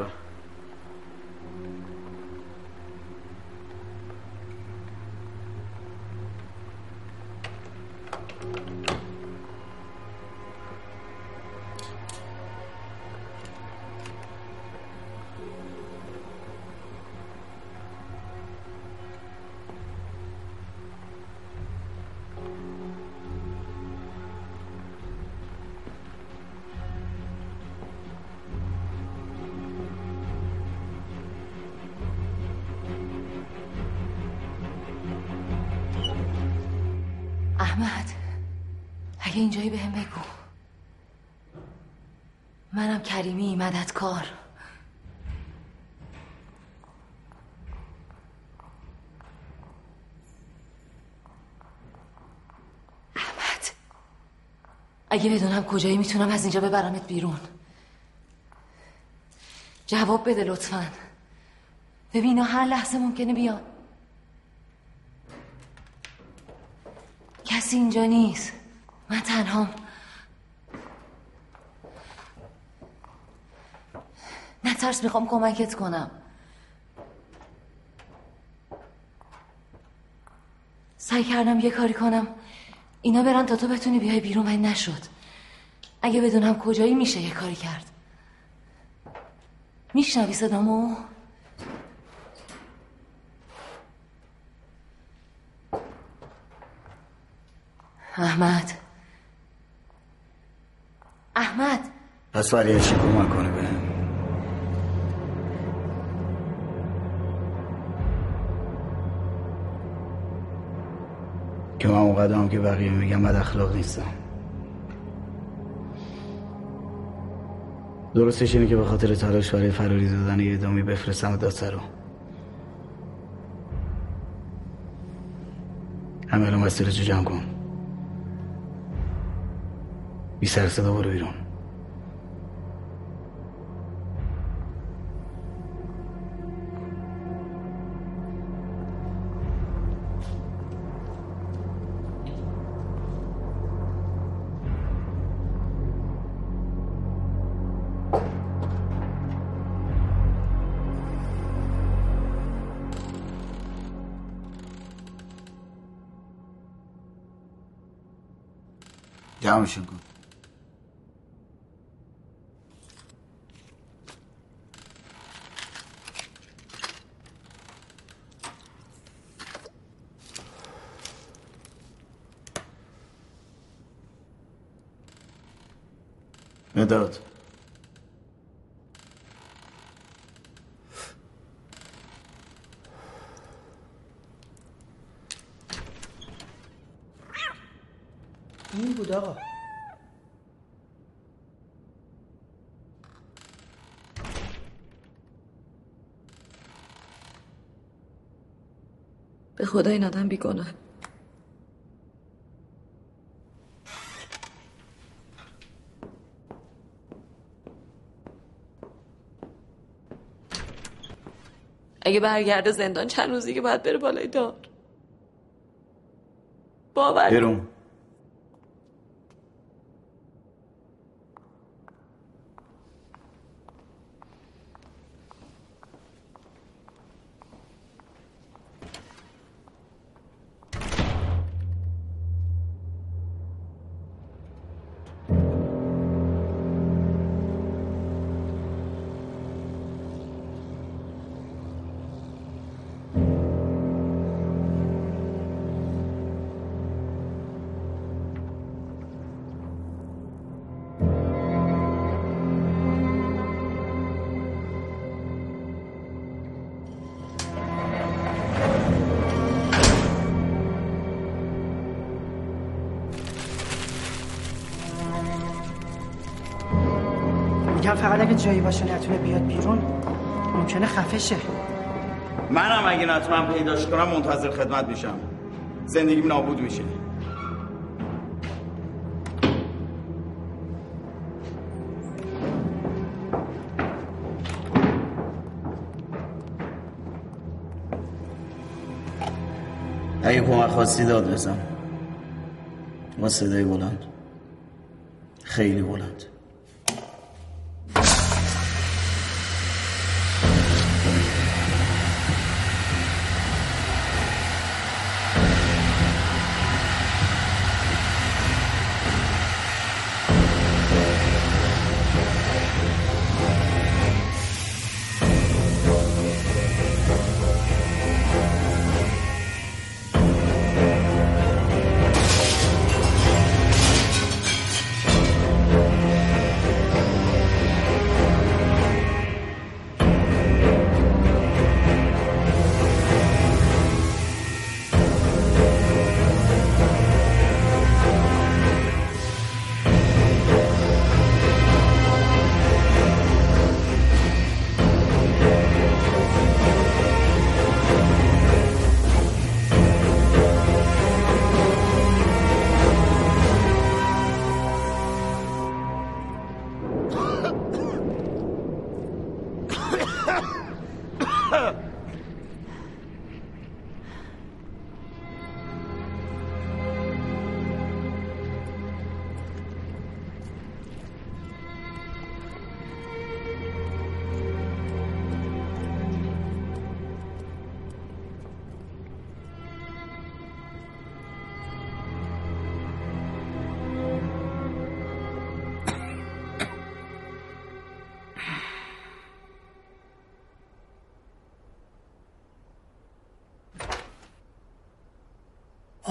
مددکار احمد اگه بدونم کجایی می‌تونم از اینجا ببرمت بیرون. جواب بده لطفا. ببین هر لحظه ممکنه بیان. کسی اینجا نیست. من تنهام. نترس می‌خوام کمکت کنم. سعی کردم یه کاری کنم. اینا برن تا تو بتونی بیای بیرون ولی نشد. اگه بدونم کجایی میشه یه کاری کرد. میشنوی صدامو؟ احمد. احمد. پس فریاد چی کمک کنه به من اون قدم که بقیه میگم بد اخلاق نیستم درستش اینه که به خاطر تلاش برای فراری دادن یه ادامی بفرستم دادسرو همه الان وسیلتو جمع کن. بی سر صدا برو بیرون. جمعشون کن خدا این آدم بیگناه. اگه برگرده زندان چند روزی که باید بره بالای دار. باور برون جایی باشه نتونه بیاد بیرون ممکنه خفه شه. منم اگه نتونم پیداش کنم منتظر خدمت میشم. زندگیم نابود میشه. اگه کمک خواستی داد بزن. با صدای بلند. خیلی بلند.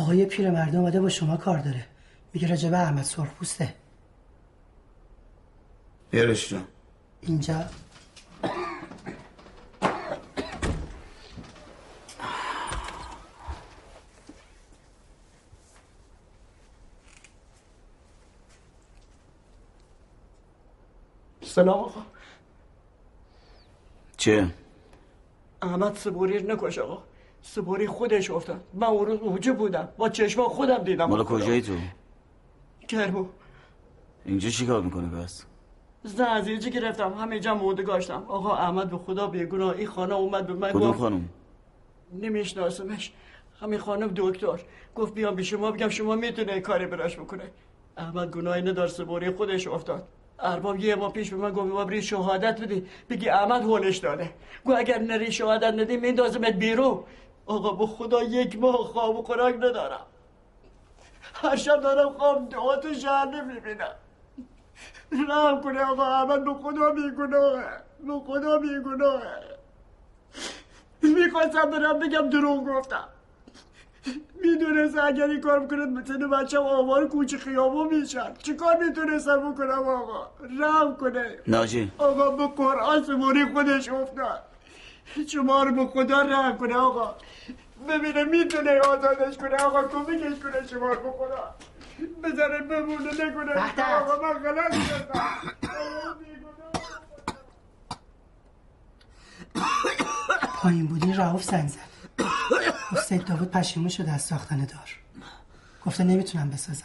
آقای پیرمرد اومده با شما کار داره. میگه راجب احمد سرخپوسته بیارش جان اینجا. سلام آقا. چه؟ احمد سبوری نکش آقا. سبوری خودش افتاد. من اون روز اونجا بودم. با چشما خودم دیدم. مال کجایی تو؟ کرمو اینجا چیکار می‌کنه پس؟ زن از اینجا گرفتم. همینجا موده گاشتم. آقا احمد به خدا بیگناه این خانه اومد به من کدوم گفت خانم؟ نمیشناسمش. همین خانم دکتر. گفت بیام به شما. بگم شما می‌تونه کاری براش بکنه احمد گناهی ندار سبوری خودش افتاد. ارباب یه ما پیش به من گفت بابا بری شهادت بدی. بگی احمد هولش داده. گو اگر نری شهادت ندی میندازمت بیرون. آقا به خدا یک ماه خواب و خوراک ندارم. هر شب دارم خواب دعات شهر نمی‌بینم. رحم کنه آقا احمد به خدا بیگناهه به خدا بیگناهه می‌خواستم برم بگم دروغ گفتم. می‌دونست اگر این کار بکنه مثل بچه آوار کوچه خیابو میشن چیکار می‌تونستم بکنم آقا؟ رحم کنه ناجی. آقا به قرآن سموری خودش افتاد شما رو به خدا رحم کنه آقا. ببینه می‌تونه آزادش کنه. آقا کمکش کنه شما رو به خدا بذاره بمونه نکنه آقا من غلط کردم. پایین بودین رعوف زنگ زد. سید داوود پشیمون شده از ساختن دار. گفته نمی‌تونم بسازم.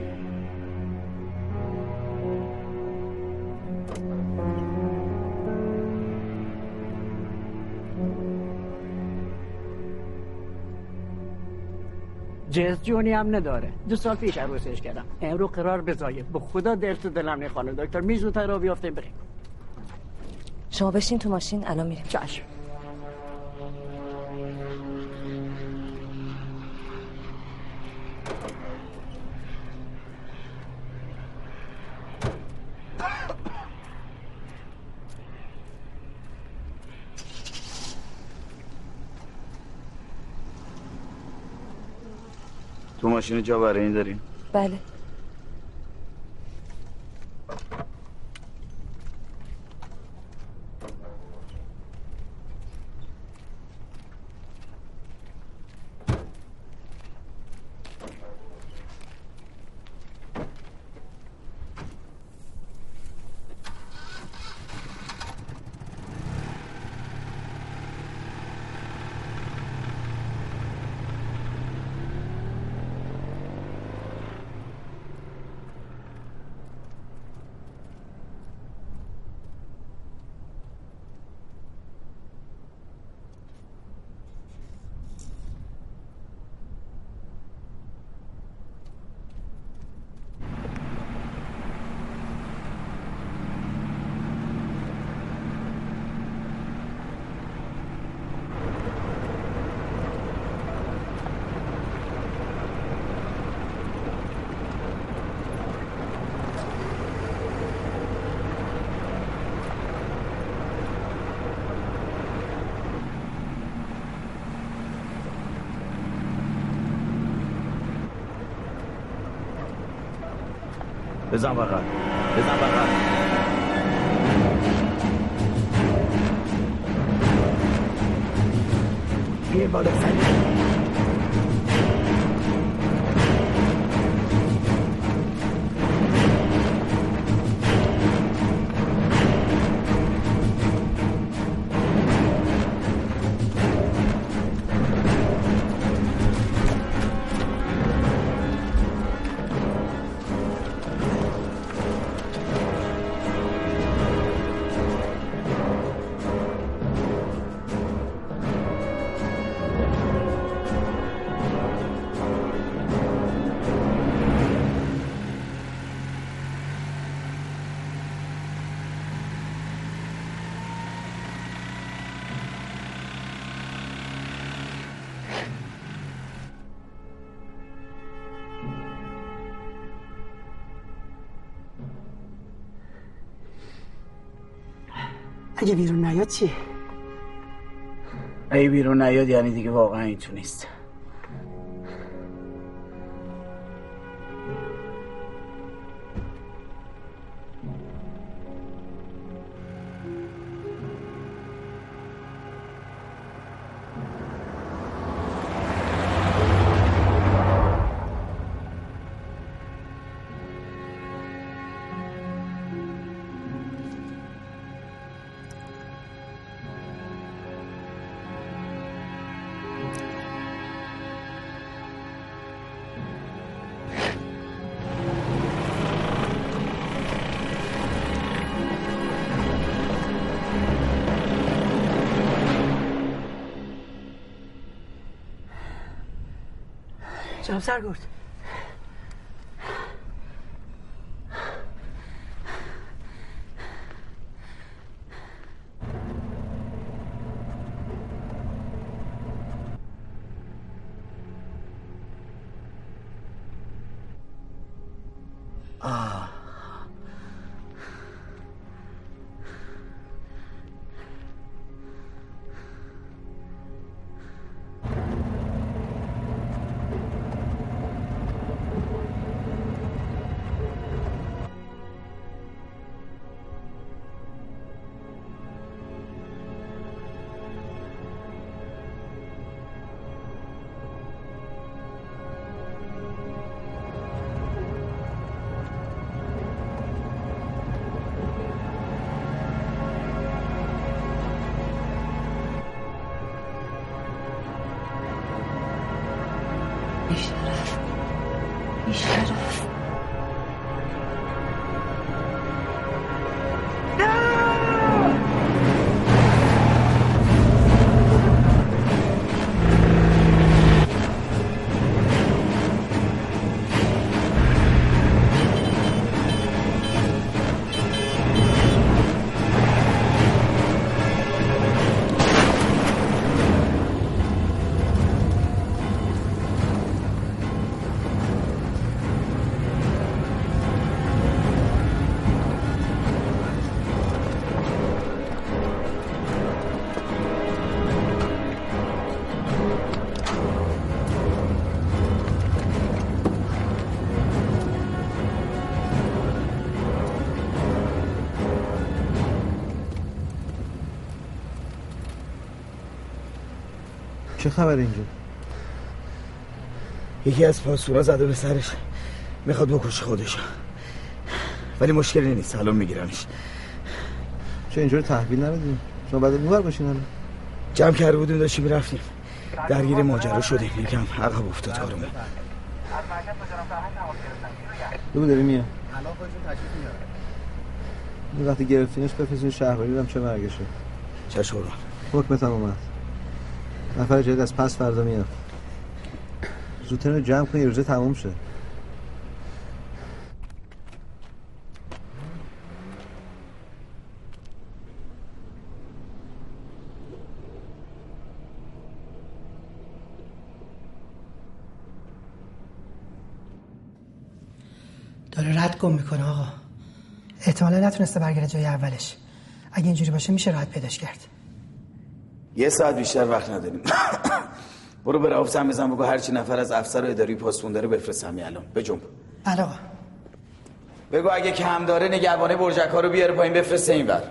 جس جونی هم نداره. دو سال پیش عروسش کردم. امرو قرار بزایه به خدا دل تو دلم نخوانه. دکتر میزو تا را بیافته بریم. شما بشین تو ماشین الان میریم. چشم. ماشین جا برای این داریم؟ بله. بزن بغل بزن اگه بیرون نیاد چیه؟ ای بیرون نیاد یعنی دیگه واقعا این تو نیست جناب سرگرد خبر اینجا؟ یکی از پاسورا زده به سرش. می‌خواد بکشه خودش. ولی مشکلی نیست الان میگیرنش. چه اینجوری تحویل ندادیم؟ شما بعد اونور باشین الان. جمع کرده بودیم داشتیم می‌رفتیم. درگیر ماجرا شدیم یکم عقب افتاد کارمون. بگو داری میام وقتی گرفتینش بفرستین شهربانی هم چه مرگشه. چشم قربان حکم تمام است نفر جدید از پس فردا میاد. زودتر رو جمع کنی روزه تموم شه. داره رد گم می‌کنه آقا. احتمالا نتونسته برگرده جای اولش. اگه اینجوری باشه میشه راحت پیداش کرد. یه ساعت بیشتر وقت نداریم. برو به رئیس هم بزن بگو هرچی نفر از افسر اداری پاسپون داره بفرست همین الان. بجنب بله آقا بگو اگه کم داره نگهبانه برجک ها رو بیاره پایین بفرسته اینور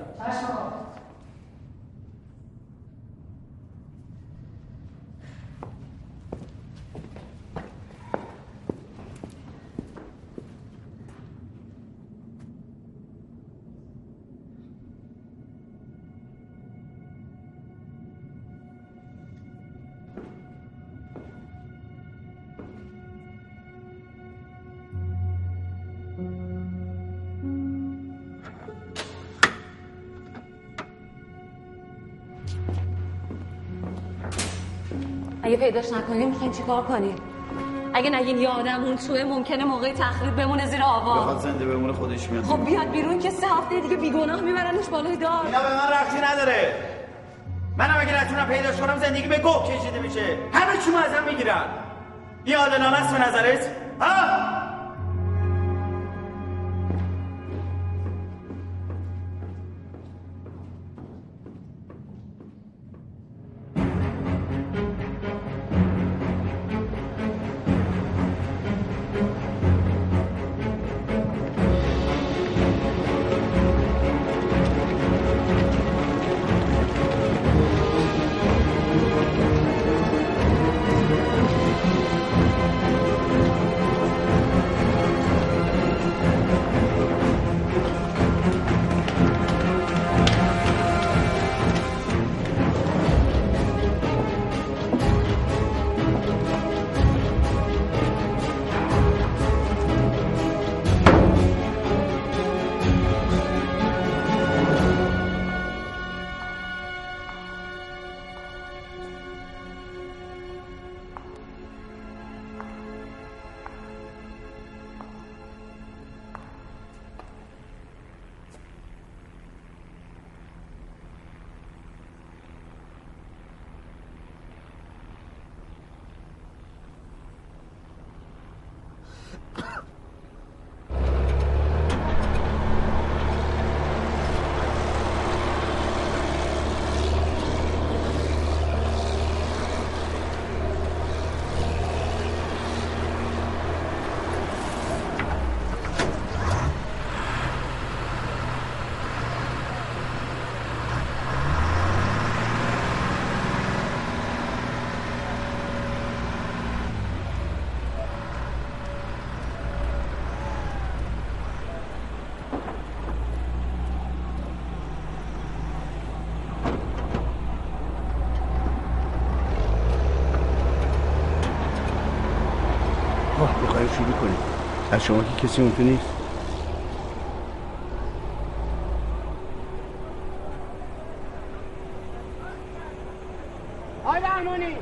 پیداش نکنیم می‌خواین چیکار کنیم؟ اگه نگین یه آدم اون توه ممکنه موقع تخریب بمونه زیر آوا. بخواد زنده بمونه خودش میاد. خب بیاد بیرون که سه هفته دیگه بیگناه میبرنش بالای دار. اینا به من رفتی نداره. منم اگه نتونم پیداش کنم زندگی به گوه کشیده میشه. همه چی ازم می‌گیرن. این عادلانه است به نظرت؟ ها؟ از شما که کسی اون تو نیست. آقای بهمانی.